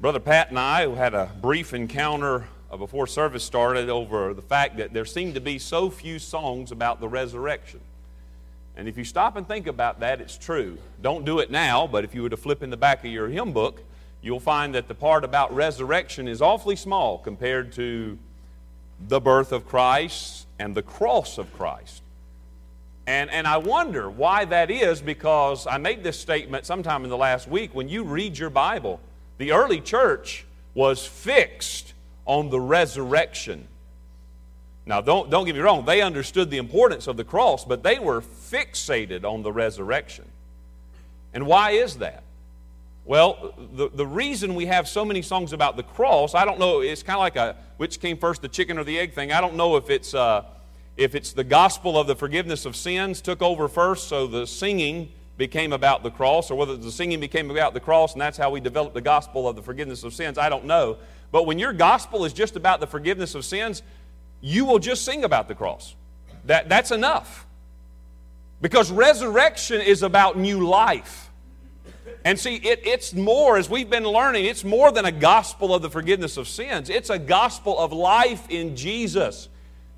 Brother Pat and I had a brief encounter before service started over the fact that there seemed to be so few songs about the resurrection. And if you stop and think about that, it's true. Don't do it now, but if you were to flip in the back of your hymn book, you'll find that the part about resurrection is awfully small compared to the birth of Christ and the cross of Christ. And, and I wonder why that is because I made this statement sometime in the last week. When you read your Bible, the early church was fixed on the resurrection. Now, don't, don't get me wrong, they understood the importance of the cross, but they were fixated on the resurrection. And why is that? Well, the, the reason we have so many songs about the cross, I don't know, it's kind of like a which came first, the chicken or the egg thing. I don't know if it's, uh, if it's the gospel of the forgiveness of sins took over first, so the singing became about the cross, or whether the singing became about the cross, and that's how we developed the gospel of the forgiveness of sins, I don't know. But when your gospel is just about the forgiveness of sins, you will just sing about the cross. That, that's enough. Because resurrection is about new life. And see, it, it's more, as we've been learning, it's more than a gospel of the forgiveness of sins. It's a gospel of life in Jesus.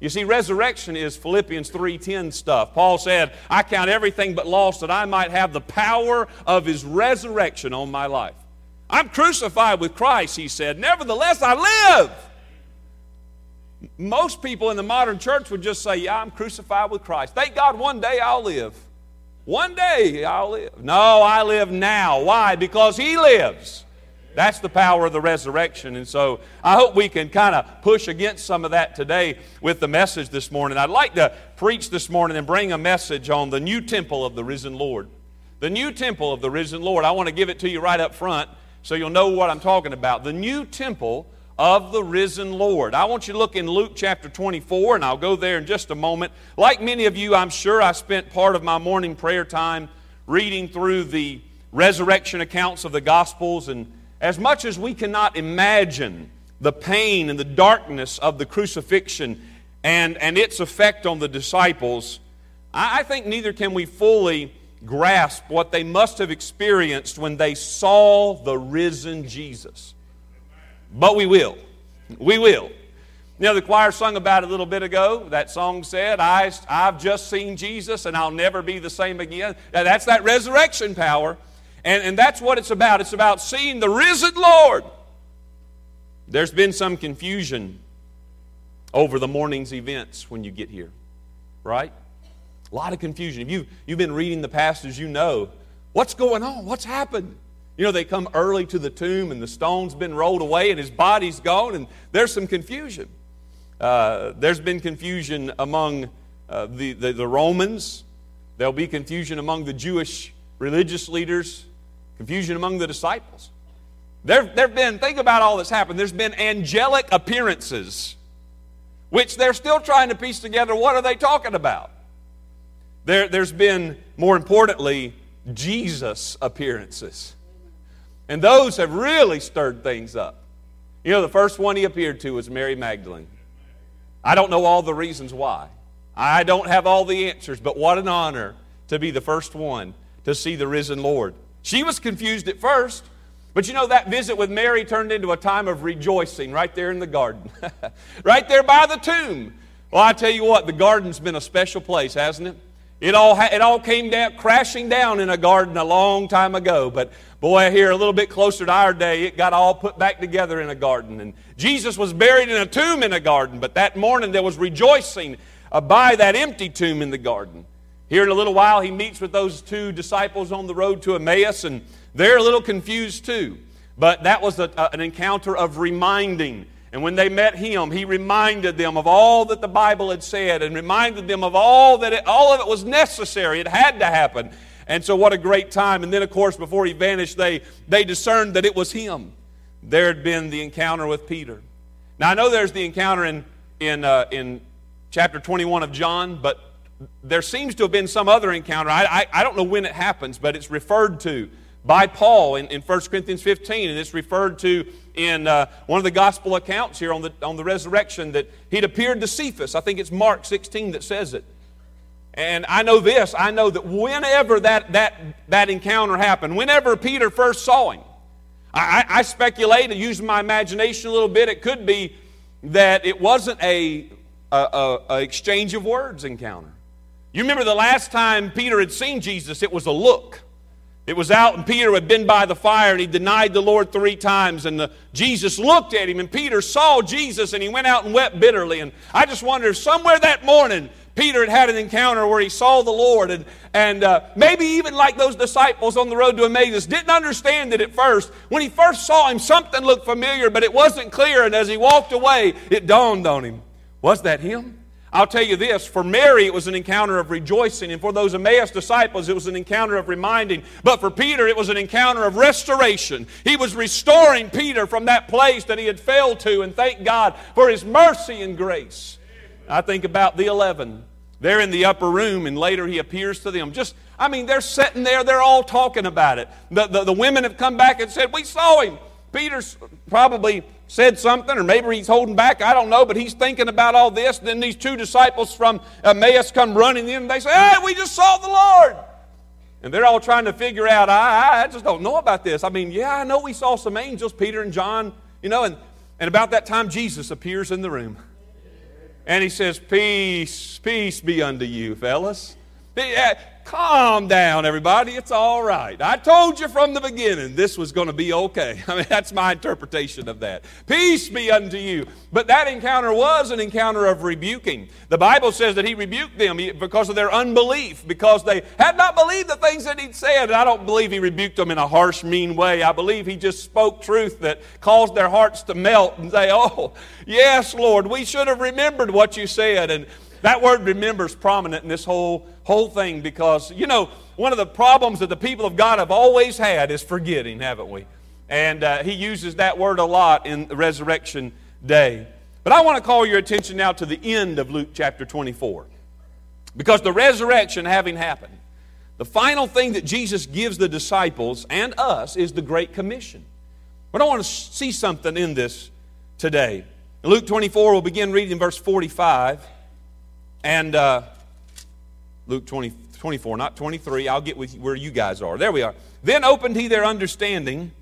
You see, resurrection is Philippians 3:10 stuff. Paul said, I count everything but loss that I might have the power of his resurrection on my life. I'm crucified with Christ, he said. Nevertheless, I live. Most people in the modern church would just say, Yeah, I'm crucified with Christ. Thank God one day I'll live. One day I'll live. No, I live now. Why? Because he lives. That's the power of the resurrection. And so I hope we can kind of push against some of that today with the message this morning. I'd like to preach this morning and bring a message on the new temple of the risen Lord. The new temple of the risen Lord. I want to give it to you right up front so you'll know what I'm talking about. The new temple of the risen Lord. I want you to look in Luke chapter 24, and I'll go there in just a moment. Like many of you, I'm sure I spent part of my morning prayer time reading through the resurrection accounts of the Gospels and as much as we cannot imagine the pain and the darkness of the crucifixion and, and its effect on the disciples, I, I think neither can we fully grasp what they must have experienced when they saw the risen Jesus. But we will. We will. Know, the choir sung about it a little bit ago. That song said, I, I've just seen Jesus and I'll never be the same again. Now, that's that resurrection power. And, and that's what it's about. It's about seeing the risen Lord. There's been some confusion over the morning's events when you get here, right? A lot of confusion. If you, you've been reading the passages, you know what's going on, what's happened. You know, they come early to the tomb and the stone's been rolled away and his body's gone, and there's some confusion. Uh, there's been confusion among uh, the, the, the Romans, there'll be confusion among the Jewish religious leaders confusion among the disciples. There have been, think about all that's happened. There's been angelic appearances, which they're still trying to piece together what are they talking about? There, there's been, more importantly, Jesus appearances. And those have really stirred things up. You know, the first one he appeared to was Mary Magdalene. I don't know all the reasons why. I don't have all the answers, but what an honor to be the first one to see the risen Lord. She was confused at first, but you know, that visit with Mary turned into a time of rejoicing right there in the garden, right there by the tomb. Well, I tell you what, the garden's been a special place, hasn't it? It all, it all came down, crashing down in a garden a long time ago. But boy, here a little bit closer to our day, it got all put back together in a garden. And Jesus was buried in a tomb in a garden. But that morning there was rejoicing uh, by that empty tomb in the garden. Here in a little while, he meets with those two disciples on the road to Emmaus, and they're a little confused too. But that was a, a, an encounter of reminding. And when they met him, he reminded them of all that the Bible had said and reminded them of all that it, all of it was necessary. It had to happen. And so, what a great time. And then, of course, before he vanished, they, they discerned that it was him. There had been the encounter with Peter. Now, I know there's the encounter in, in, uh, in chapter 21 of John, but there seems to have been some other encounter. I, I, I, don't know when it happens, but it's referred to by Paul in, in 1 Corinthians 15, and it's referred to in uh, one of the gospel accounts here on the, on the resurrection that he'd appeared to Cephas. I think it's Mark 16 that says it. And I know this I know that whenever that, that, that encounter happened, whenever Peter first saw him, I, I speculate and use my imagination a little bit. It could be that it wasn't a, a, a exchange of words encounter. You remember the last time Peter had seen Jesus, it was a look. It was out, and Peter had been by the fire, and he denied the Lord three times. And the, Jesus looked at him, and Peter saw Jesus, and he went out and wept bitterly. And I just wonder if somewhere that morning Peter had had an encounter where he saw the Lord, and, and uh, maybe even like those disciples on the road to Emmaus, didn't understand it at first. When he first saw him, something looked familiar, but it wasn't clear, and as he walked away, it dawned on him. Was that him? I'll tell you this for Mary, it was an encounter of rejoicing, and for those Emmaus disciples, it was an encounter of reminding. But for Peter, it was an encounter of restoration. He was restoring Peter from that place that he had failed to, and thank God for his mercy and grace. I think about the 11. They're in the upper room, and later he appears to them. Just, I mean, they're sitting there, they're all talking about it. The, the, the women have come back and said, We saw him. Peter's probably said something, or maybe he's holding back, I don't know, but he's thinking about all this. Then these two disciples from Emmaus come running in, and they say, Hey, we just saw the Lord. And they're all trying to figure out, I, I just don't know about this. I mean, yeah, I know we saw some angels, Peter and John, you know, and, and about that time Jesus appears in the room. And he says, Peace, peace be unto you, fellas. Uh, Calm down, everybody. It's all right. I told you from the beginning this was going to be okay. I mean, that's my interpretation of that. Peace be unto you. But that encounter was an encounter of rebuking. The Bible says that he rebuked them because of their unbelief, because they had not believed the things that he'd said. And I don't believe he rebuked them in a harsh, mean way. I believe he just spoke truth that caused their hearts to melt and say, Oh, yes, Lord, we should have remembered what you said. And that word remember is prominent in this whole, whole thing because, you know, one of the problems that the people of God have always had is forgetting, haven't we? And uh, he uses that word a lot in the resurrection day. But I want to call your attention now to the end of Luke chapter 24. Because the resurrection having happened, the final thing that Jesus gives the disciples and us is the Great Commission. But I want to see something in this today. In Luke 24, we'll begin reading verse 45. And uh, Luke 20, 24, not 23. I'll get with you where you guys are. There we are. Then opened he their understanding.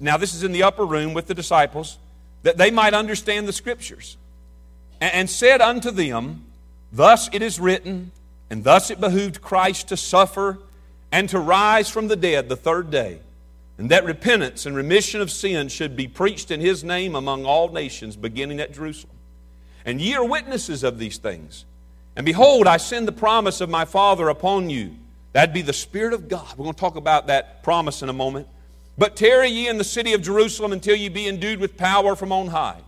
Now, this is in the upper room with the disciples, that they might understand the scriptures. And, said unto them, Thus it is written, and thus it behooved Christ to suffer and to rise from the dead the third day, and that repentance and remission of sins should be preached in his name among all nations, beginning at Jerusalem. And ye are witnesses of these things. And behold, I send the promise of my Father upon you. That'd be the Spirit of God. We're going to talk about that promise in a moment. But tarry ye in the city of Jerusalem until ye be endued with power from on high.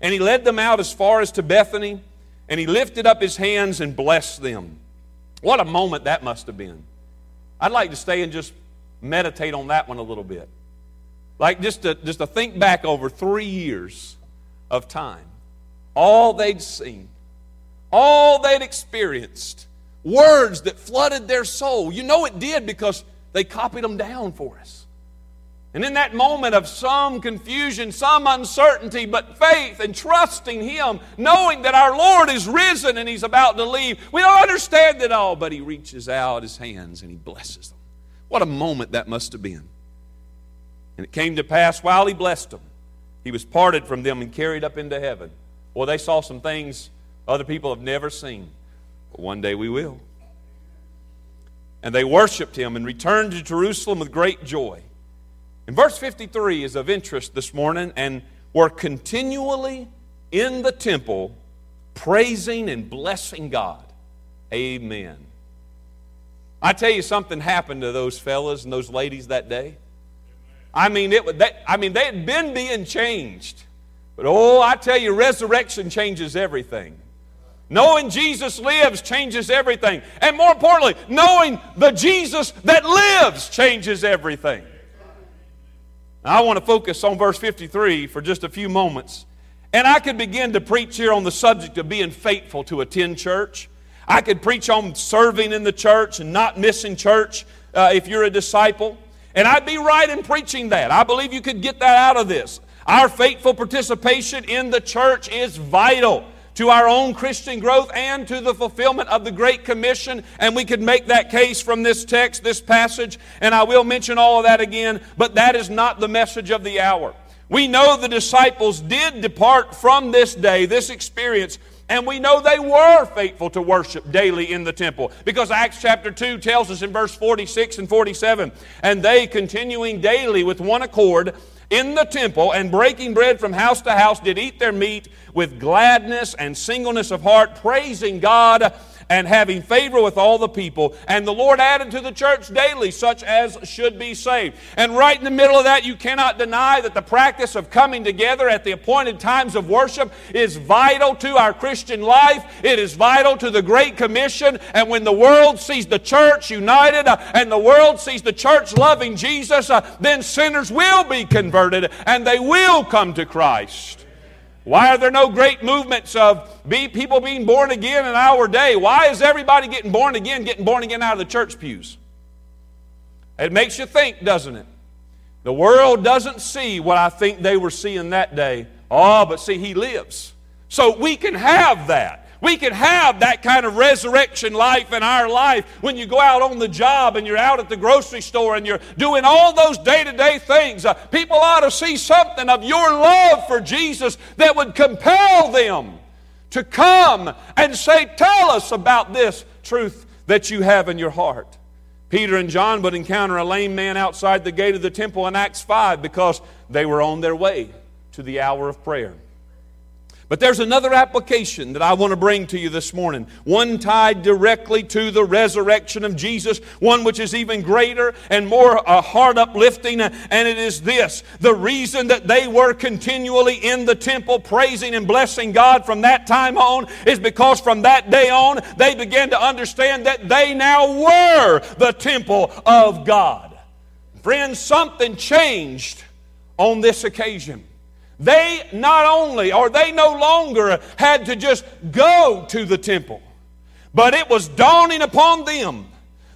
And he led them out as far as to Bethany, and he lifted up his hands and blessed them. What a moment that must have been. I'd like to stay and just meditate on that one a little bit. Like just to, just to think back over three years of time, all they'd seen, all they'd experienced, words that flooded their soul. You know it did because they copied them down for us. And in that moment of some confusion, some uncertainty, but faith and trusting Him, knowing that our Lord is risen and He's about to leave, we don't understand it all, but He reaches out His hands and He blesses them. What a moment that must have been. And it came to pass while He blessed them, He was parted from them and carried up into heaven. Well, they saw some things other people have never seen. But one day we will. And they worshiped him and returned to Jerusalem with great joy. And verse 53 is of interest this morning, and were continually in the temple praising and blessing God. Amen. I tell you, something happened to those fellas and those ladies that day. I mean, it, they, I mean, they had been being changed. But oh, I tell you, resurrection changes everything. Knowing Jesus lives changes everything. And more importantly, knowing the Jesus that lives changes everything. Now, I want to focus on verse 53 for just a few moments. And I could begin to preach here on the subject of being faithful to attend church. I could preach on serving in the church and not missing church uh, if you're a disciple. And I'd be right in preaching that. I believe you could get that out of this. Our faithful participation in the church is vital to our own Christian growth and to the fulfillment of the Great Commission. And we could make that case from this text, this passage, and I will mention all of that again, but that is not the message of the hour. We know the disciples did depart from this day, this experience, and we know they were faithful to worship daily in the temple because Acts chapter 2 tells us in verse 46 and 47 and they continuing daily with one accord in the temple and breaking bread from house to house did eat their meat with gladness and singleness of heart, praising God and having favor with all the people. And the Lord added to the church daily such as should be saved. And right in the middle of that, you cannot deny that the practice of coming together at the appointed times of worship is vital to our Christian life. It is vital to the Great Commission. And when the world sees the church united uh, and the world sees the church loving Jesus, uh, then sinners will be converted and they will come to Christ. Why are there no great movements of be, people being born again in our day? Why is everybody getting born again, getting born again out of the church pews? It makes you think, doesn't it? The world doesn't see what I think they were seeing that day. Oh, but see, He lives. So we can have that. We can have that kind of resurrection life in our life when you go out on the job and you're out at the grocery store and you're doing all those day to day things. Uh, people ought to see something of your love for Jesus that would compel them to come and say, Tell us about this truth that you have in your heart. Peter and John would encounter a lame man outside the gate of the temple in Acts 5 because they were on their way to the hour of prayer. But there's another application that I want to bring to you this morning. One tied directly to the resurrection of Jesus, one which is even greater and more uh, heart uplifting, and it is this the reason that they were continually in the temple praising and blessing God from that time on is because from that day on they began to understand that they now were the temple of God. Friends, something changed on this occasion. They not only, or they no longer had to just go to the temple, but it was dawning upon them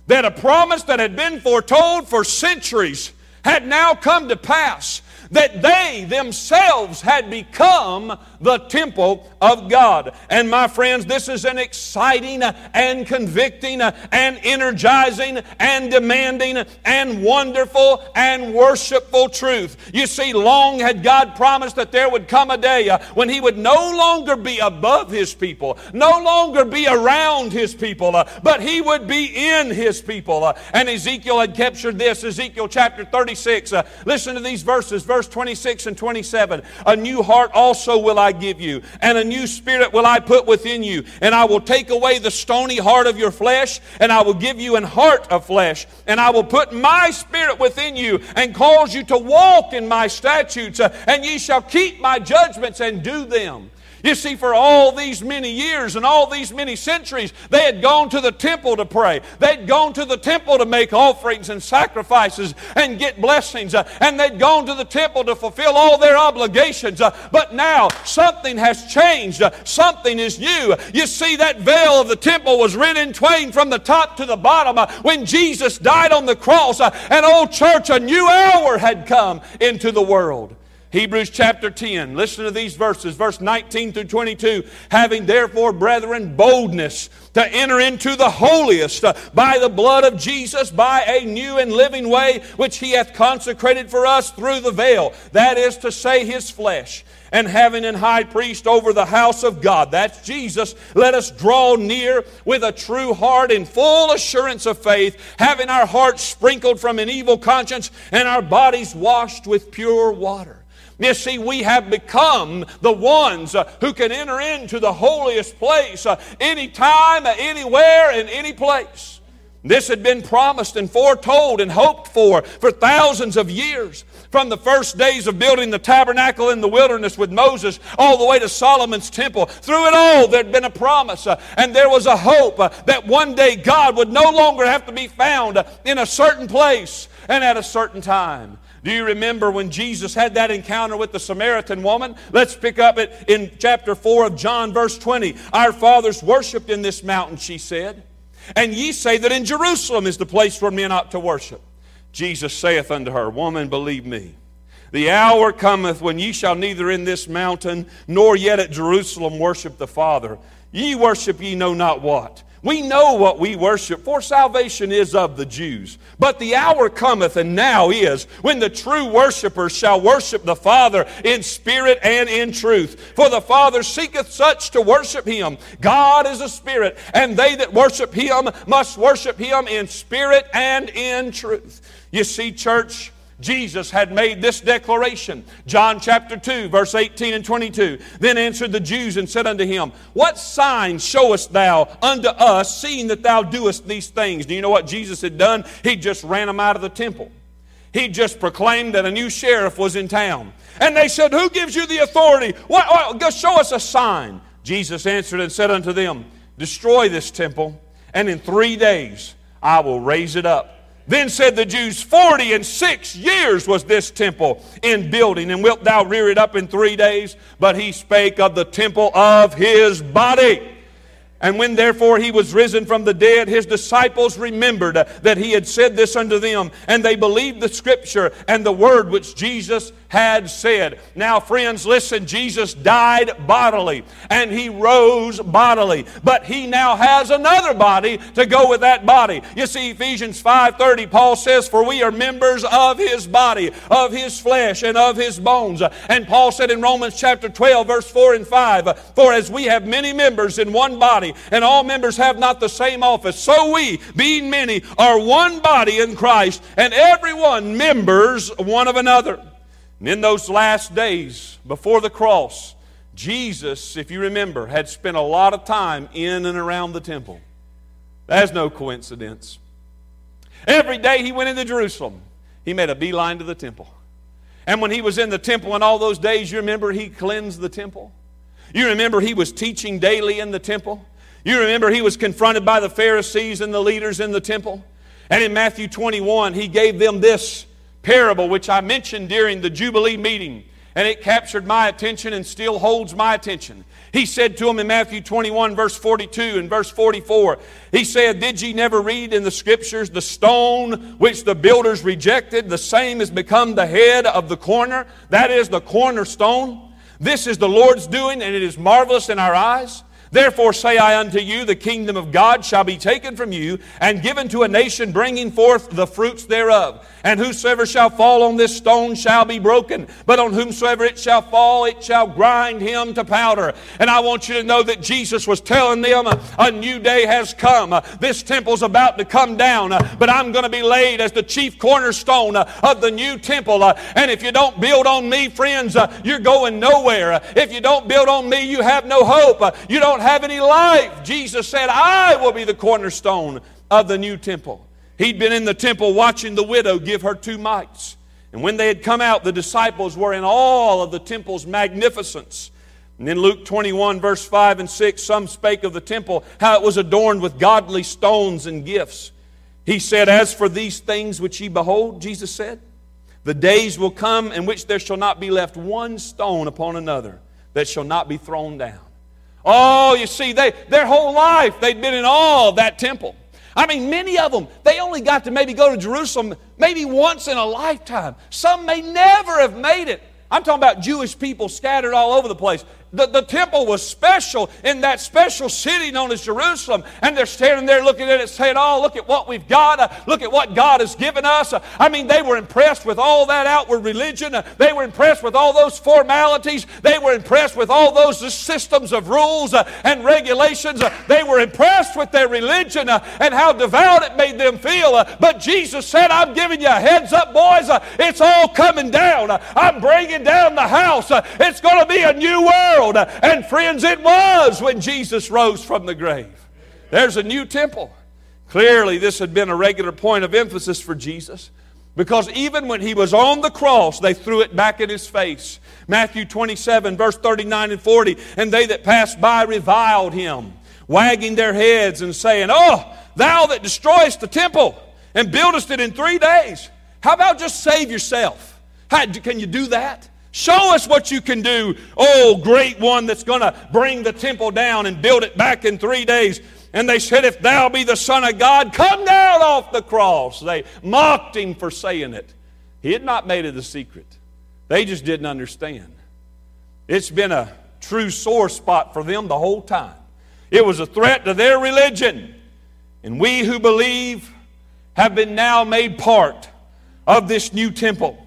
that a promise that had been foretold for centuries had now come to pass that they themselves had become the temple of God. And my friends, this is an exciting and convicting and energizing and demanding and wonderful and worshipful truth. You see, long had God promised that there would come a day uh, when He would no longer be above His people, no longer be around His people, uh, but He would be in His people. Uh, and Ezekiel had captured this, Ezekiel chapter 36. Listen to these verses, verse 26 and 27. A new heart also will I give you, and a new spirit will I put within you. And I will take away the stony heart of your flesh, and I will give you an heart of flesh. And I will put my spirit within you, and cause you to walk in my statutes, uh, and ye shall keep my judgments and do them. You see, for all these many years and all these many centuries, they had gone to the temple to pray. They'd gone to the temple to make offerings and sacrifices and get blessings. Uh, and they'd gone to the temple to fulfill all their obligations. Uh, but now something has changed. Uh, something is new. You see, that veil of the temple was rent in twain from the top to the bottom when Jesus died on the cross. And, old church, a new hour had come into the world. Hebrews chapter 10. Listen to these verses, verse 19 through 22. Having therefore, brethren, boldness to enter into the holiest uh, by the blood of Jesus, by a new and living way, which he hath consecrated for us through the veil, that is to say, his flesh. And having an high priest over the house of God, that's Jesus, let us draw near with a true heart in full assurance of faith, having our hearts sprinkled from an evil conscience and our bodies washed with pure water. You see, we have become the ones uh, who can enter into the holiest place uh, anytime, uh, anywhere, in any place. This had been promised and foretold and hoped for for thousands of years. From the first days of building the tabernacle in the wilderness with Moses all the way to Solomon's temple. Through it all, there had been a promise and there was a hope that one day God would no longer have to be found in a certain place and at a certain time. Do you remember when Jesus had that encounter with the Samaritan woman? Let's pick up it in chapter 4 of John, verse 20. Our fathers worshiped in this mountain, she said. And ye say that in Jerusalem is the place where men ought to worship. Jesus saith unto her, Woman, believe me. The hour cometh when ye shall neither in this mountain nor yet at Jerusalem worship the Father. Ye worship ye know not what. We know what we worship, for salvation is of the Jews. But the hour cometh, and now is, when the true worshipers shall worship the Father in spirit and in truth. For the Father seeketh such to worship him. God is a spirit, and they that worship him must worship him in spirit and in truth. You see, church, Jesus had made this declaration. John chapter 2, verse 18 and 22. Then answered the Jews and said unto him, What sign showest thou unto us, seeing that thou doest these things? Do you know what Jesus had done? He just ran them out of the temple. He just proclaimed that a new sheriff was in town. And they said, Who gives you the authority? What, what, show us a sign. Jesus answered and said unto them, Destroy this temple, and in three days I will raise it up. Then said the Jews, Forty and six years was this temple in building, and wilt thou rear it up in three days? But he spake of the temple of his body. And when therefore he was risen from the dead, his disciples remembered that he had said this unto them, and they believed the scripture and the word which Jesus had said. Now, friends, listen Jesus died bodily and he rose bodily, but he now has another body to go with that body. You see, Ephesians 5:30, Paul says, For we are members of his body, of his flesh, and of his bones. And Paul said in Romans chapter 12, verse 4 and 5, For as we have many members in one body, and all members have not the same office, so we, being many, are one body in Christ, and every one members one of another. And in those last days before the cross, Jesus, if you remember, had spent a lot of time in and around the temple. That's no coincidence. Every day he went into Jerusalem, he made a beeline to the temple. And when he was in the temple in all those days, you remember he cleansed the temple? You remember he was teaching daily in the temple? You remember he was confronted by the Pharisees and the leaders in the temple? And in Matthew 21, he gave them this parable which I mentioned during the Jubilee meeting, and it captured my attention and still holds my attention. He said to him in Matthew 21, verse 42 and verse 44, He said, Did ye never read in the scriptures, the stone which the builders rejected, the same has become the head of the corner? That is the cornerstone. This is the Lord's doing, and it is marvelous in our eyes. Therefore say I unto you, the kingdom of God shall be taken from you and given to a nation bringing forth the fruits thereof. And whosoever shall fall on this stone shall be broken, but on whomsoever it shall fall, it shall grind him to powder. And I want you to know that Jesus was telling them a new day has come. This temple's about to come down, but I'm going to be laid as the chief cornerstone of the new temple. And if you don't build on me, friends, you're going nowhere. If you don't build on me, you have no hope. You don't have any life. Jesus said, I will be the cornerstone of the new temple. He'd been in the temple watching the widow give her two mites. And when they had come out, the disciples were in all of the temple's magnificence. And in Luke 21, verse 5 and 6, some spake of the temple, how it was adorned with godly stones and gifts. He said, As for these things which ye behold, Jesus said, the days will come in which there shall not be left one stone upon another that shall not be thrown down. Oh, you see, they, their whole life they'd been in all that temple. I mean, many of them, they only got to maybe go to Jerusalem maybe once in a lifetime. Some may never have made it. I'm talking about Jewish people scattered all over the place. The, the temple was special in that special city known as Jerusalem. And they're standing there looking at it saying, Oh, look at what we've got. Uh, look at what God has given us. Uh, I mean, they were impressed with all that outward religion. Uh, they were impressed with all those formalities. They were impressed with all those systems of rules uh, and regulations. Uh, they were impressed with their religion uh, and how devout it made them feel. but Jesus said, I'm giving you a heads up, boys. it's all coming down. I'm bringing down the house. it's going to be a new world world. And friends, it was when Jesus rose from the grave. There's a new temple. Clearly, this had been a regular point of emphasis for Jesus. Because even when he was on the cross, they threw it back in his face. Matthew 27, verse 39 and 40. And they that passed by reviled him, wagging their heads and saying, Oh, thou that destroyest the temple and buildest it in three days. How about just save yourself? How, can you do that? Show us what you can do, oh, great one that's going to bring the temple down and build it back in three days. And they said, If thou be the Son of God, come down off the cross. They mocked him for saying it. He had not made it a secret. They just didn't understand. It's been a true sore spot for them the whole time. It was a threat to their religion. And we who believe have been now made part of this new temple.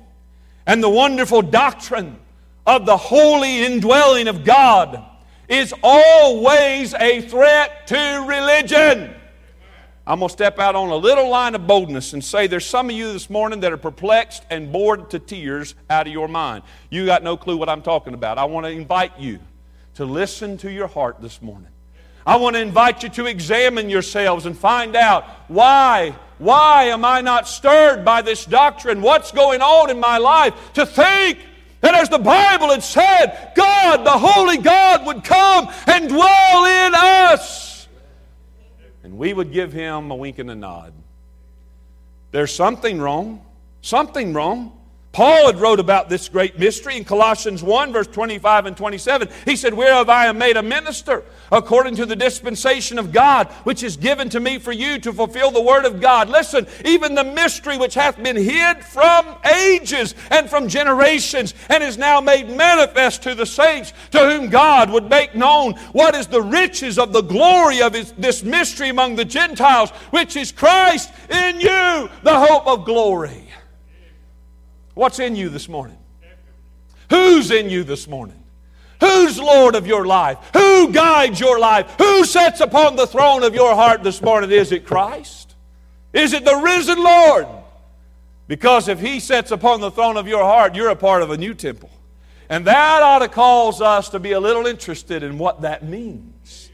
And the wonderful doctrine of the holy indwelling of God is always a threat to religion. I'm going to step out on a little line of boldness and say there's some of you this morning that are perplexed and bored to tears out of your mind. You got no clue what I'm talking about. I want to invite you to listen to your heart this morning. I want to invite you to examine yourselves and find out why, why am I not stirred by this doctrine? What's going on in my life? To think that as the Bible had said, God, the Holy God, would come and dwell in us. And we would give him a wink and a nod. There's something wrong. Something wrong. Paul had wrote about this great mystery in Colossians 1, verse 25 and 27. He said, Whereof I am made a minister, according to the dispensation of God, which is given to me for you to fulfill the word of God. Listen, even the mystery which hath been hid from ages and from generations, and is now made manifest to the saints, to whom God would make known what is the riches of the glory of his, this mystery among the Gentiles, which is Christ in you, the hope of glory. What's in you this morning? Who's in you this morning? Who's Lord of your life? Who guides your life? Who sits upon the throne of your heart this morning? Is it Christ? Is it the risen Lord? Because if He sits upon the throne of your heart, you're a part of a new temple. And that ought to cause us to be a little interested in what that means.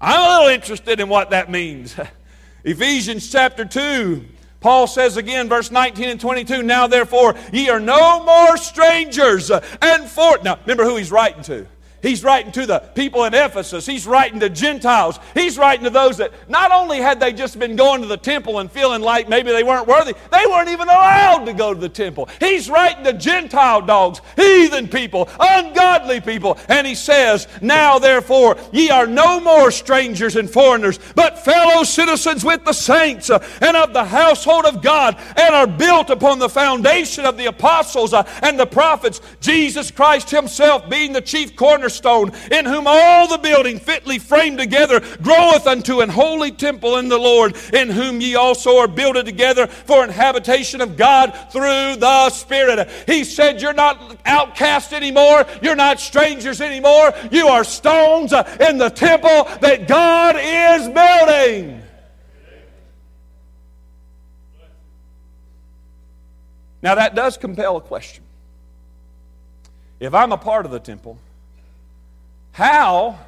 I'm a little interested in what that means. Ephesians chapter 2 Paul says again, verse 19 and 22, Now therefore ye are no more strangers uh, and for. Now remember who he's writing to. He's writing to the people in Ephesus. He's writing to Gentiles. He's writing to those that not only had they just been going to the temple and feeling like maybe they weren't worthy, they weren't even allowed to go to the temple. He's writing to Gentile dogs, heathen people, ungodly people. And he says, Now therefore, ye are no more strangers and foreigners, but fellow citizens with the saints uh, and of the household of God, and are built upon the foundation of the apostles uh, and the prophets, Jesus Christ Himself being the chief cornerstone cornerstone, in whom all the building fitly framed together groweth unto an holy temple in the Lord, in whom ye also are builded together for an habitation of God through the Spirit. He said, You're not outcast anymore, you're not strangers anymore, you are stones uh, in the temple that God is building. Now, that does compel a question. If I'm a part of the temple, how,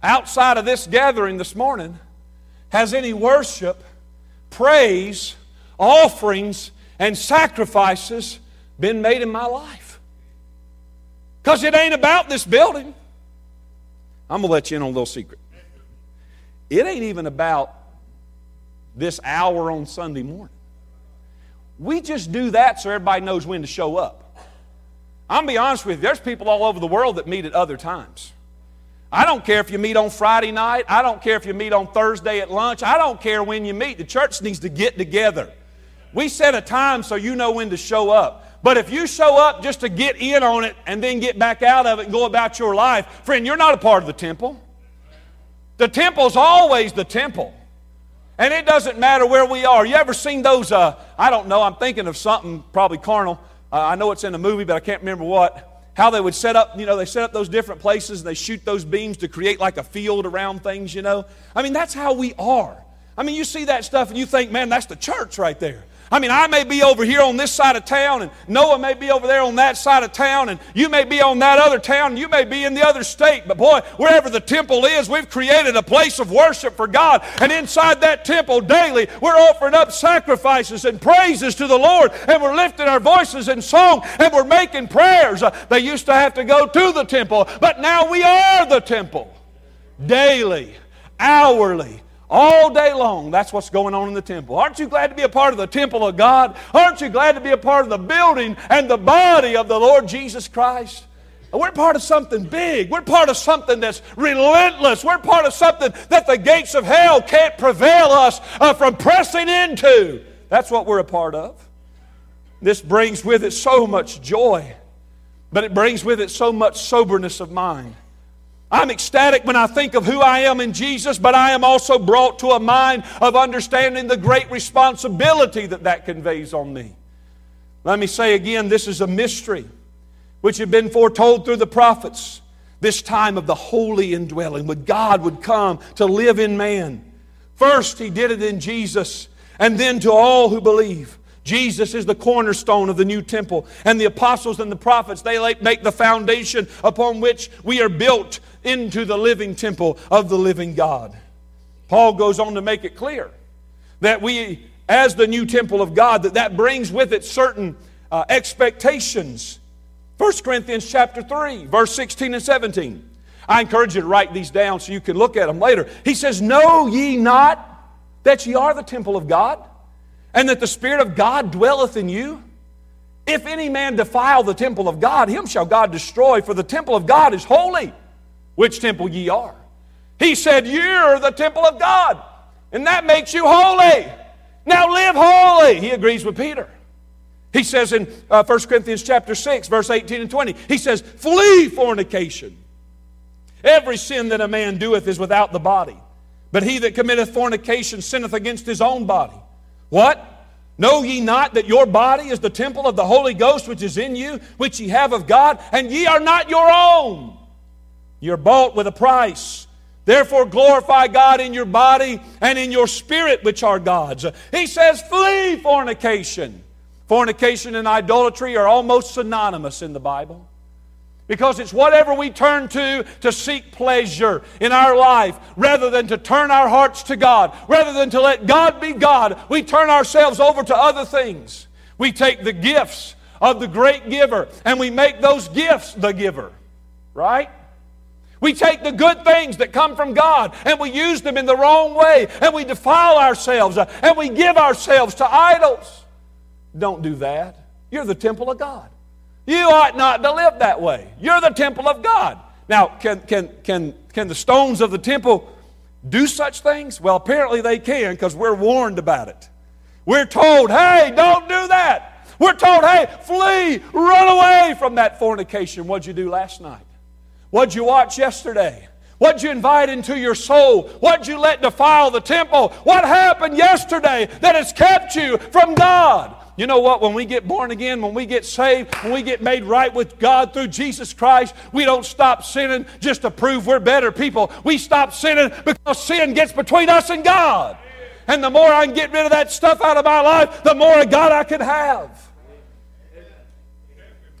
outside of this gathering this morning, has any worship, praise, offerings, and sacrifices been made in my life? Because it ain't about this building. I'm going to let you in on a little secret. It ain't even about this hour on Sunday morning. We just do that so everybody knows when to show up. I'm to be honest with you, there's people all over the world that meet at other times. I don't care if you meet on Friday night. I don't care if you meet on Thursday at lunch. I don't care when you meet. The church needs to get together. We set a time so you know when to show up. But if you show up just to get in on it and then get back out of it and go about your life, friend, you're not a part of the temple. The temple's always the temple. And it doesn't matter where we are. You ever seen those? Uh, I don't know. I'm thinking of something probably carnal. Uh, I know it's in a movie, but I can't remember what how they would set up, you know, they set up those different places and they shoot those beams to create like a field around things, you know. I mean, that's how we are. I mean, you see that stuff and you think, man, that's the church right there. I mean, I may be over here on this side of town, and Noah may be over there on that side of town, and you may be on that other town, and you may be in the other state. But boy, wherever the temple is, we've created a place of worship for God. And inside that temple daily, we're offering up sacrifices and praises to the Lord, and we're lifting our voices in song, and we're making prayers. Uh, they used to have to go to the temple, but now we are the temple daily, hourly all day long, that's what's going on in the temple. Aren't you glad to be a part of the temple of God? Aren't you glad to be a part of the building and the body of the Lord Jesus Christ? We're part of something big. We're part of something that's relentless. We're part of something that the gates of hell can't prevail us uh, from pressing into. That's what we're a part of. This brings with it so much joy. but it brings with it so much soberness of mind. I'm ecstatic when I think of who I am in Jesus, but I am also brought to a mind of understanding the great responsibility that that conveys on me. Let me say again this is a mystery which had been foretold through the prophets. This time of the holy indwelling, when God would come to live in man. First, He did it in Jesus, and then to all who believe. Jesus is the cornerstone of the new temple, and the apostles and the prophets, they make the foundation upon which we are built into the living temple of the living God. Paul goes on to make it clear that we, as the new temple of God, that that brings with it certain uh, expectations. 1 Corinthians chapter 3, verse 16 and 17. I encourage you to write these down so you can look at them later. He says, Know ye not that ye are the temple of God? And that the Spirit of God dwelleth in you? If any man defile the temple of God, him shall God destroy, for the temple of God is holy, which temple ye are. He said, You're the temple of God, and that makes you holy. Now live holy. He agrees with Peter. He says in uh, 1 Corinthians chapter 6, verse 18 and 20, he says, Flee fornication. Every sin that a man doeth is without the body, but he that committeth fornication sinneth against his own body. What? Know ye not that your body is the temple of the Holy Ghost which is in you, which ye have of God, and ye are not your own? You're bought with a price. Therefore, glorify God in your body and in your spirit, which are God's. He says, flee fornication. Fornication and idolatry are almost synonymous in the Bible. Because it's whatever we turn to to seek pleasure in our life rather than to turn our hearts to God, rather than to let God be God, we turn ourselves over to other things. We take the gifts of the great giver and we make those gifts the giver, right? We take the good things that come from God and we use them in the wrong way and we defile ourselves uh, and we give ourselves to idols. Don't do that. You're the temple of God. You ought not to live that way. You're the temple of God. Now, can, can, can, can the stones of the temple do such things? Well, apparently they can because we're warned about it. We're told, hey, don't do that. We're told, hey, flee, run away from that fornication. What'd you do last night? What'd you watch yesterday? What'd you invite into your soul? What'd you let defile the temple? What happened yesterday that has kept you from God? You know what? When we get born again, when we get saved, when we get made right with God through Jesus Christ, we don't stop sinning just to prove we're better people. We stop sinning because sin gets between us and God. And the more I can get rid of that stuff out of my life, the more of God I can have.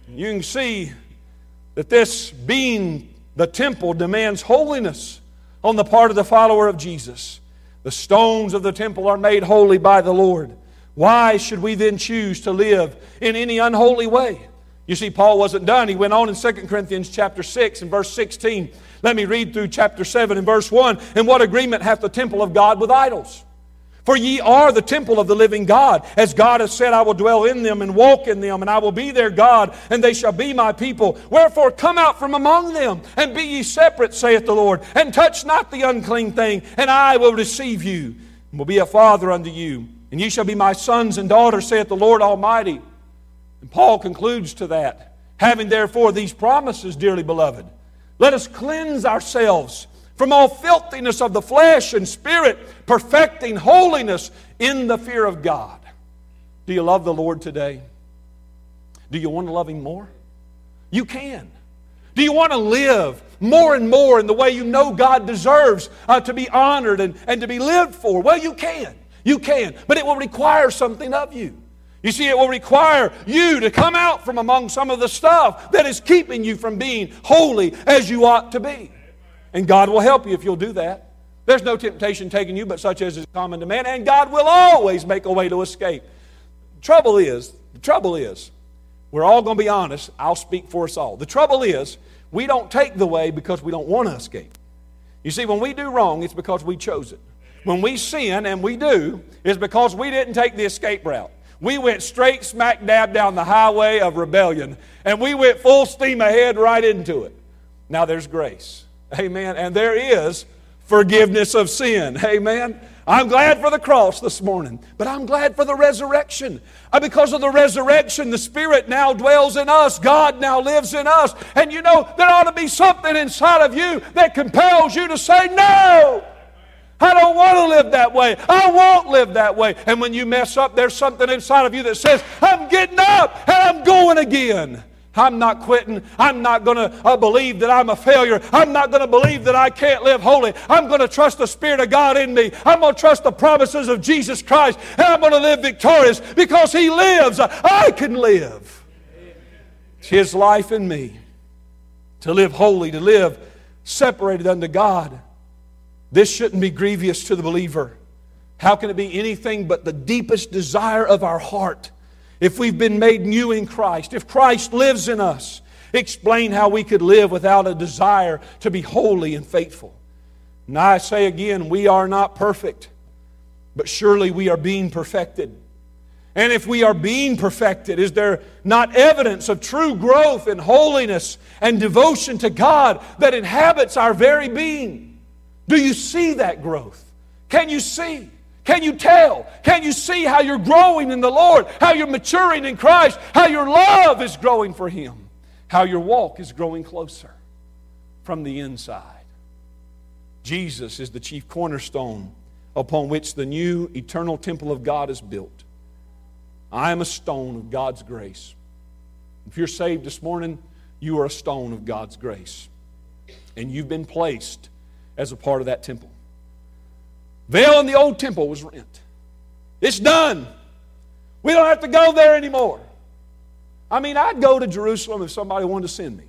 You can see that this being the temple demands holiness on the part of the follower of Jesus. The stones of the temple are made holy by the Lord. Why should we then choose to live in any unholy way? You see, Paul wasn't done. He went on in 2 Corinthians chapter 6 and verse 16. Let me read through chapter 7 and verse 1. And what agreement hath the temple of God with idols? For ye are the temple of the living God. As God has said, I will dwell in them and walk in them, and I will be their God, and they shall be my people. Wherefore come out from among them, and be ye separate, saith the Lord, and touch not the unclean thing, and I will receive you, and will be a father unto you and ye shall be my sons and daughters, saith the Lord Almighty. And Paul concludes to that. Having therefore these promises, dearly beloved, let us cleanse ourselves from all filthiness of the flesh and spirit, perfecting holiness in the fear of God. Do you love the Lord today? Do you want to love Him more? You can. Do you want to live more and more in the way you know God deserves uh, to be honored and, and to be lived for? Well, you can. You can, but it will require something of you. You see, it will require you to come out from among some of the stuff that is keeping you from being holy as you ought to be. And God will help you if you'll do that. There's no temptation taking you but such as is common to man, and God will always make a way to escape. The trouble is, the trouble is, we're all going to be honest. I'll speak for us all. The trouble is, we don't take the way because we don't want to escape. You see, when we do wrong, it's because we chose it when we sin, and we do, is because we didn't take the escape route. We went straight smack dab down the highway of rebellion, and we went full steam ahead right into it. Now there's grace. Amen. And there is forgiveness of sin. Amen. I'm glad for the cross this morning, but I'm glad for the resurrection. Uh, because of the resurrection, the Spirit now dwells in us. God now lives in us. And you know, there ought to be something inside of you that compels you to say, No! I don't want to live that way. I won't live that way. And when you mess up, there's something inside of you that says, I'm getting up and I'm going again. I'm not quitting. I'm not going to uh, believe that I'm a failure. I'm not going to believe that I can't live holy. I'm going to trust the Spirit of God in me. I'm going to trust the promises of Jesus Christ. And I'm going to live victorious because He lives. I can live. It's His life in me. To live holy, to live separated unto God. This shouldn't be grievous to the believer. How can it be anything but the deepest desire of our heart? if we've been made new in Christ, if Christ lives in us, explain how we could live without a desire to be holy and faithful. And I say again, we are not perfect, but surely we are being perfected. And if we are being perfected, is there not evidence of true growth in holiness and devotion to God that inhabits our very being? Do you see that growth? Can you see? Can you tell? Can you see how you're growing in the Lord? How you're maturing in Christ? How your love is growing for Him? How your walk is growing closer from the inside? Jesus is the chief cornerstone upon which the new eternal temple of God is built. I am a stone of God's grace. If you're saved this morning, you are a stone of God's grace. And you've been placed as a part of that temple. Veil in the old temple was rent. It's done. We don't have to go there anymore. I mean, I'd go to Jerusalem if somebody wanted to send me,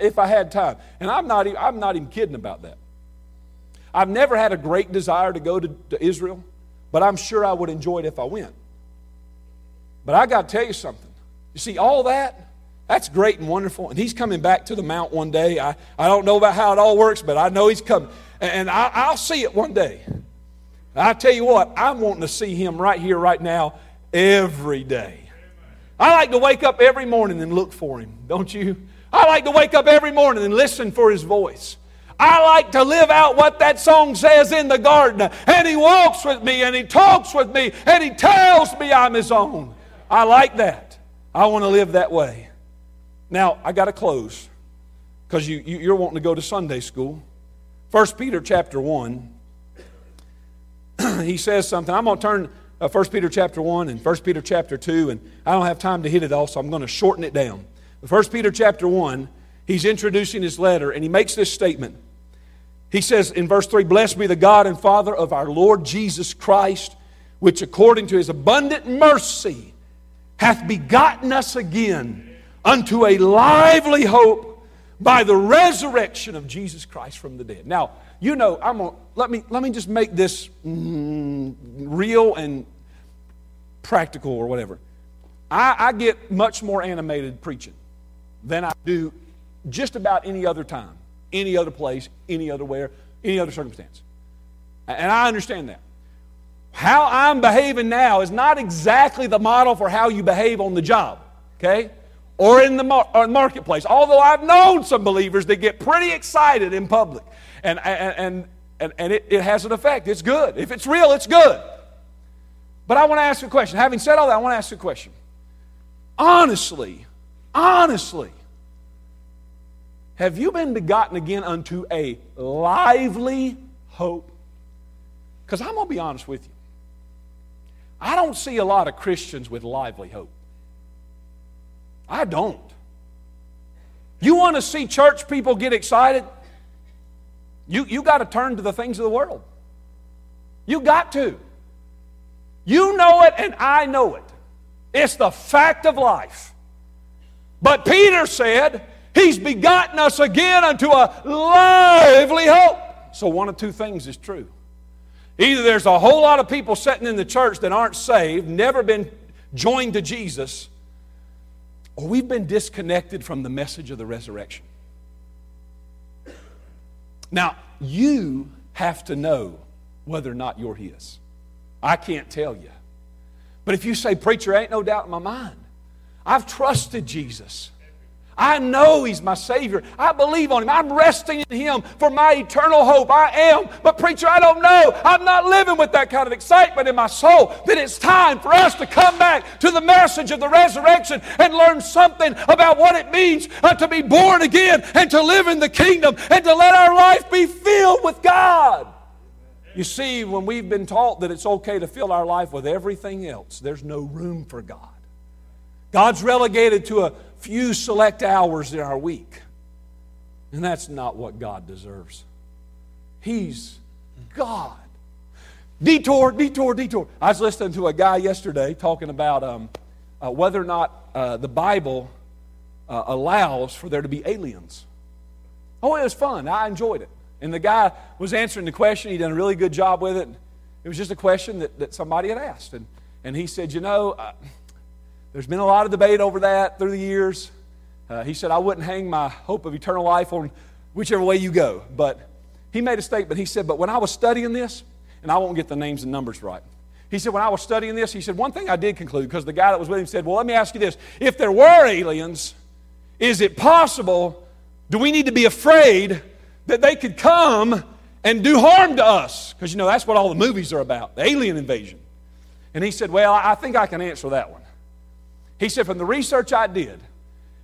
if I had time. And I'm not, I'm not even kidding about that. I've never had a great desire to go to, to Israel, but I'm sure I would enjoy it if I went. But I got to tell you something. You see, all that, that's great and wonderful. And he's coming back to the mount one day. I, I don't know about how it all works, but I know he's coming. And I, I'll see it one day. I tell you what, I'm wanting to see him right here, right now, every day. I like to wake up every morning and look for him, don't you? I like to wake up every morning and listen for his voice. I like to live out what that song says in the garden. And he walks with me and he talks with me and he tells me I'm his own. I like that. I want to live that way. Now, I got to close because you, you, are wanting to go to Sunday school. 1 Peter chapter 1. he says something. I'm going to turn uh, 1 Peter chapter 1 and 1 Peter chapter 2, and I don't have time to hit it all, so I'm going to shorten it down. 1 Peter chapter 1, he's introducing his letter, and he makes this statement. He says in verse 3 Blessed be the God and Father of our Lord Jesus Christ, which according to his abundant mercy hath begotten us again unto a lively hope by the resurrection of Jesus Christ from the dead. Now, you know, I'm gonna, let me let me just make this mm, real and practical or whatever. I, I get much more animated preaching than I do just about any other time, any other place, any other where, any other circumstance. And I understand that. How I'm behaving now is not exactly the model for how you behave on the job, okay? Or in the mar- marketplace. Although I've known some believers that get pretty excited in public and, and, and, and it, it has an effect. It's good. If it's real, it's good. But I want to ask a question. Having said all that, I want to ask a question. Honestly, honestly, have you been begotten again unto a lively hope? Because I'm going to be honest with you. I don't see a lot of Christians with lively hope. I don't. You want to see church people get excited? You, you got to turn to the things of the world. You got to. You know it and I know it. It's the fact of life. But Peter said, He's begotten us again unto a lively hope. So one of two things is true. Either there's a whole lot of people sitting in the church that aren't saved, never been joined to Jesus, or we've been disconnected from the message of the resurrection. Now, you have to know whether or not you're His. I can't tell you. But if you say, Preacher, ain't no doubt in my mind, I've trusted Jesus. I know He's my Savior. I believe on Him. I'm resting in Him for my eternal hope. I am. But, preacher, I don't know. I'm not living with that kind of excitement in my soul. Then it's time for us to come back to the message of the resurrection and learn something about what it means uh, to be born again and to live in the kingdom and to let our life be filled with God. You see, when we've been taught that it's okay to fill our life with everything else, there's no room for God. God's relegated to a few select hours in our week. And that's not what God deserves. He's God. Detour, detour, detour. I was listening to a guy yesterday talking about um, uh, whether or not uh, the Bible uh, allows for there to be aliens. Oh, it was fun. I enjoyed it. And the guy was answering the question. He done a really good job with it. It was just a question that, that somebody had asked. And, and he said, You know, uh, there's been a lot of debate over that through the years. Uh, he said, I wouldn't hang my hope of eternal life on whichever way you go. But he made a statement. He said, But when I was studying this, and I won't get the names and numbers right. He said, When I was studying this, he said, One thing I did conclude, because the guy that was with him said, Well, let me ask you this. If there were aliens, is it possible, do we need to be afraid that they could come and do harm to us? Because, you know, that's what all the movies are about the alien invasion. And he said, Well, I think I can answer that one. He said, from the research I did,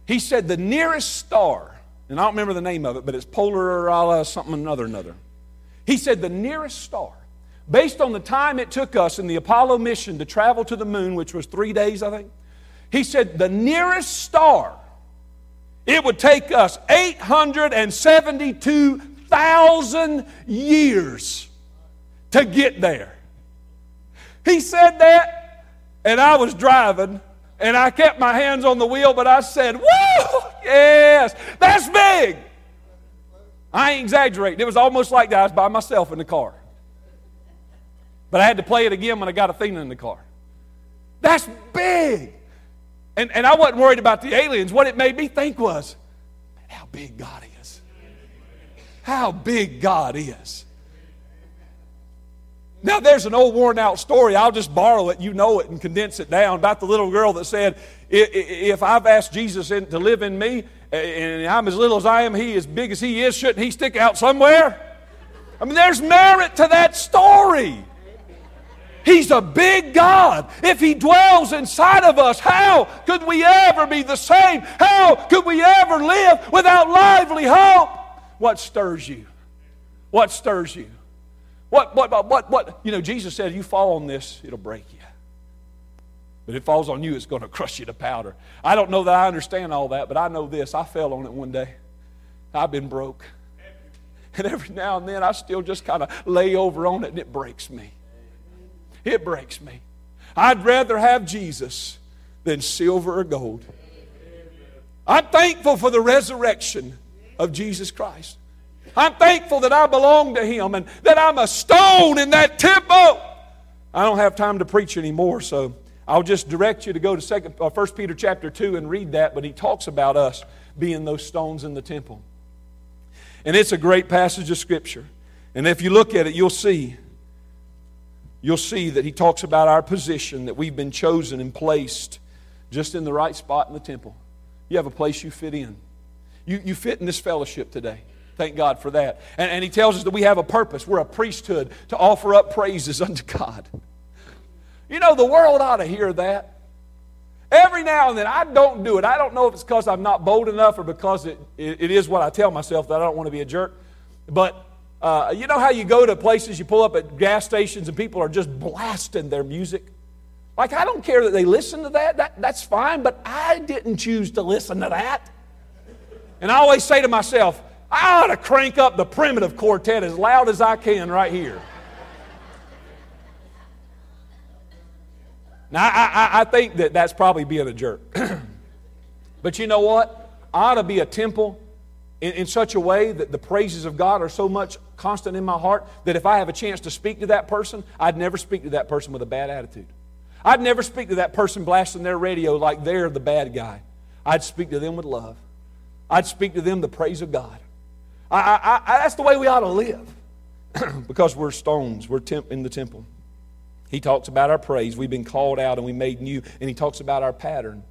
he said the nearest star, and I don't remember the name of it, but it's Polar something another another. He said the nearest star, based on the time it took us in the Apollo mission to travel to the moon, which was three days, I think, he said the nearest star, it would take us 872,000 years to get there. He said that, and I was driving and I kept my hands on the wheel, but I said, Woo! Yes, that's big. I ain't exaggerating. It was almost like that. I was by myself in the car. But I had to play it again when I got Athena in the car. That's big. And, and I wasn't worried about the aliens. What it made me think was, how big God is. How big God is. Now, there's an old worn out story. I'll just borrow it. You know it and condense it down about the little girl that said, If I've asked Jesus to live in me and I'm as little as I am, he as big as he is, shouldn't he stick out somewhere? I mean, there's merit to that story. He's a big God. If He dwells inside of us, how could we ever be the same? How could we ever live without lively hope? What stirs you? What stirs you? What, what, what, what? You know, Jesus said, you fall on this, it'll break you. But if it falls on you, it's going to crush you to powder. I don't know that I understand all that, but I know this. I fell on it one day. I've been broke. And every now and then I still just kind of lay over on it and it breaks me. It breaks me. I'd rather have Jesus than silver or gold. I'm thankful for the resurrection of Jesus Christ. I'm thankful that I belong to Him and that I'm a stone in that temple. I don't have time to preach anymore, so I'll just direct you to go to second, uh, 1 Peter chapter 2 and read that, but he talks about us being those stones in the temple. And it's a great passage of Scripture. And if you look at it, you'll see, you'll see that he talks about our position, that we've been chosen and placed just in the right spot in the temple. You have a place you fit in. You, you fit in this fellowship today. Thank God for that. And, and he tells us that we have a purpose. We're a priesthood to offer up praises unto God. You know, the world ought to hear that. Every now and then, I don't do it. I don't know if it's because I'm not bold enough or because it, it, it is what I tell myself that I don't want to be a jerk. But uh, you know how you go to places, you pull up at gas stations, and people are just blasting their music? Like, I don't care that they listen to that. that that's fine, but I didn't choose to listen to that. And I always say to myself, I ought to crank up the primitive quartet as loud as I can right here. Now, I, I, I think that that's probably being a jerk. but you know what? I ought to be a temple in, in, such a way that the praises of God are so much constant in my heart that if I have a chance to speak to that person, I'd never speak to that person with a bad attitude. I'd never speak to that person blasting their radio like they're the bad guy. I'd speak to them with love. I'd speak to them the praise of God. I, I, that's the way we ought to live because we're stones, we're temp- in the temple. He talks about our praise. We've been called out and we made new. And he talks about our pattern.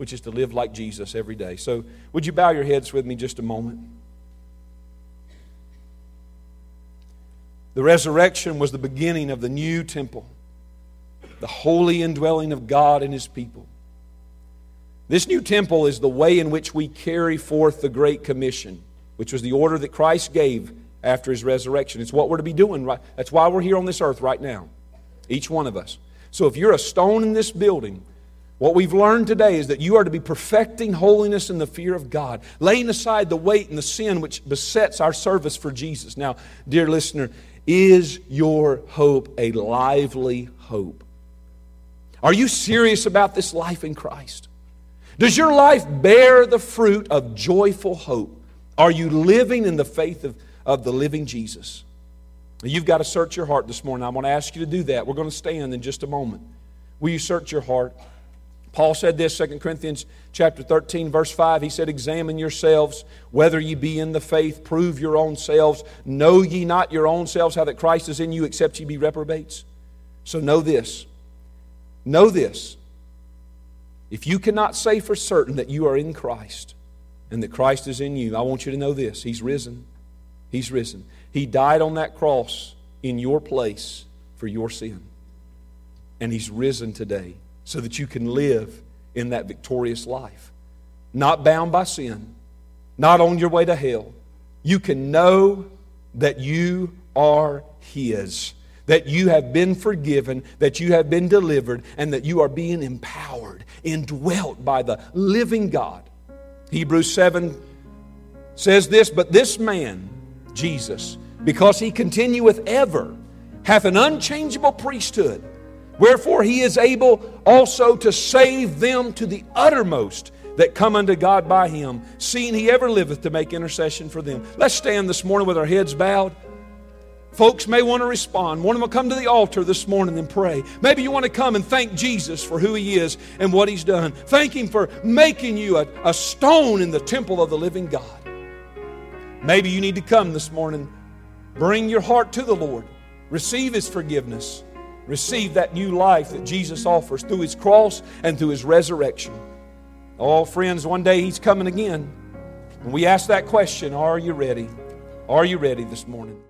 which is to live like Jesus every day. So, would you bow your heads with me just a moment? The resurrection was the beginning of the new temple, the holy indwelling of God and His people. This new temple is the way in which we carry forth the Great Commission, which was the order that Christ gave after His resurrection. It's what we're to be doing. Right? That's why we're here on this earth right now, each one of us. So if you're a stone in this building, what we've learned today is that you are to be perfecting holiness in the fear of God, laying aside the weight and the sin which besets our service for Jesus. Now, dear listener, is your hope a lively hope? Are you serious about this life in Christ? Does your life bear the fruit of joyful hope? Are you living in the faith of, of the living Jesus? You've got to search your heart this morning. I want to ask you to do that. We're going to stand in just a moment. Will you search your heart? Paul said this, 2 Corinthians chapter 13, verse 5. He said, Examine yourselves whether ye be in the faith, prove your own selves. Know ye not your own selves how that Christ is in you, except ye be reprobates? So know this. Know this. If you cannot say for certain that you are in Christ and that Christ is in you, I want you to know this. He's risen. He's risen. He died on that cross in your place for your sin. And He's risen today so that you can live in that victorious life. Not bound by sin, not on your way to hell. You can know that you are His, that you have been forgiven, that you have been delivered, and that you are being empowered, indwelt by the living God. Hebrews 7 says this, but this man, Jesus, because he continueth ever, hath an unchangeable priesthood Wherefore he is able also to save them to the uttermost that come unto God by him, seeing he ever liveth to make intercession for them. Let's stand this morning with our heads bowed. Folks may want to respond. One of them come to the altar this morning and pray. Maybe you want to come and thank Jesus for who He is and what He's done. Thank Him for making you a, a stone in the temple of the living God. Maybe you need to come this morning, bring your heart to the Lord, receive His forgiveness receive that new life that Jesus offers through his cross and through his resurrection. Oh, friends, one day he's coming again. And we ask that question Are you ready? Are you ready this morning?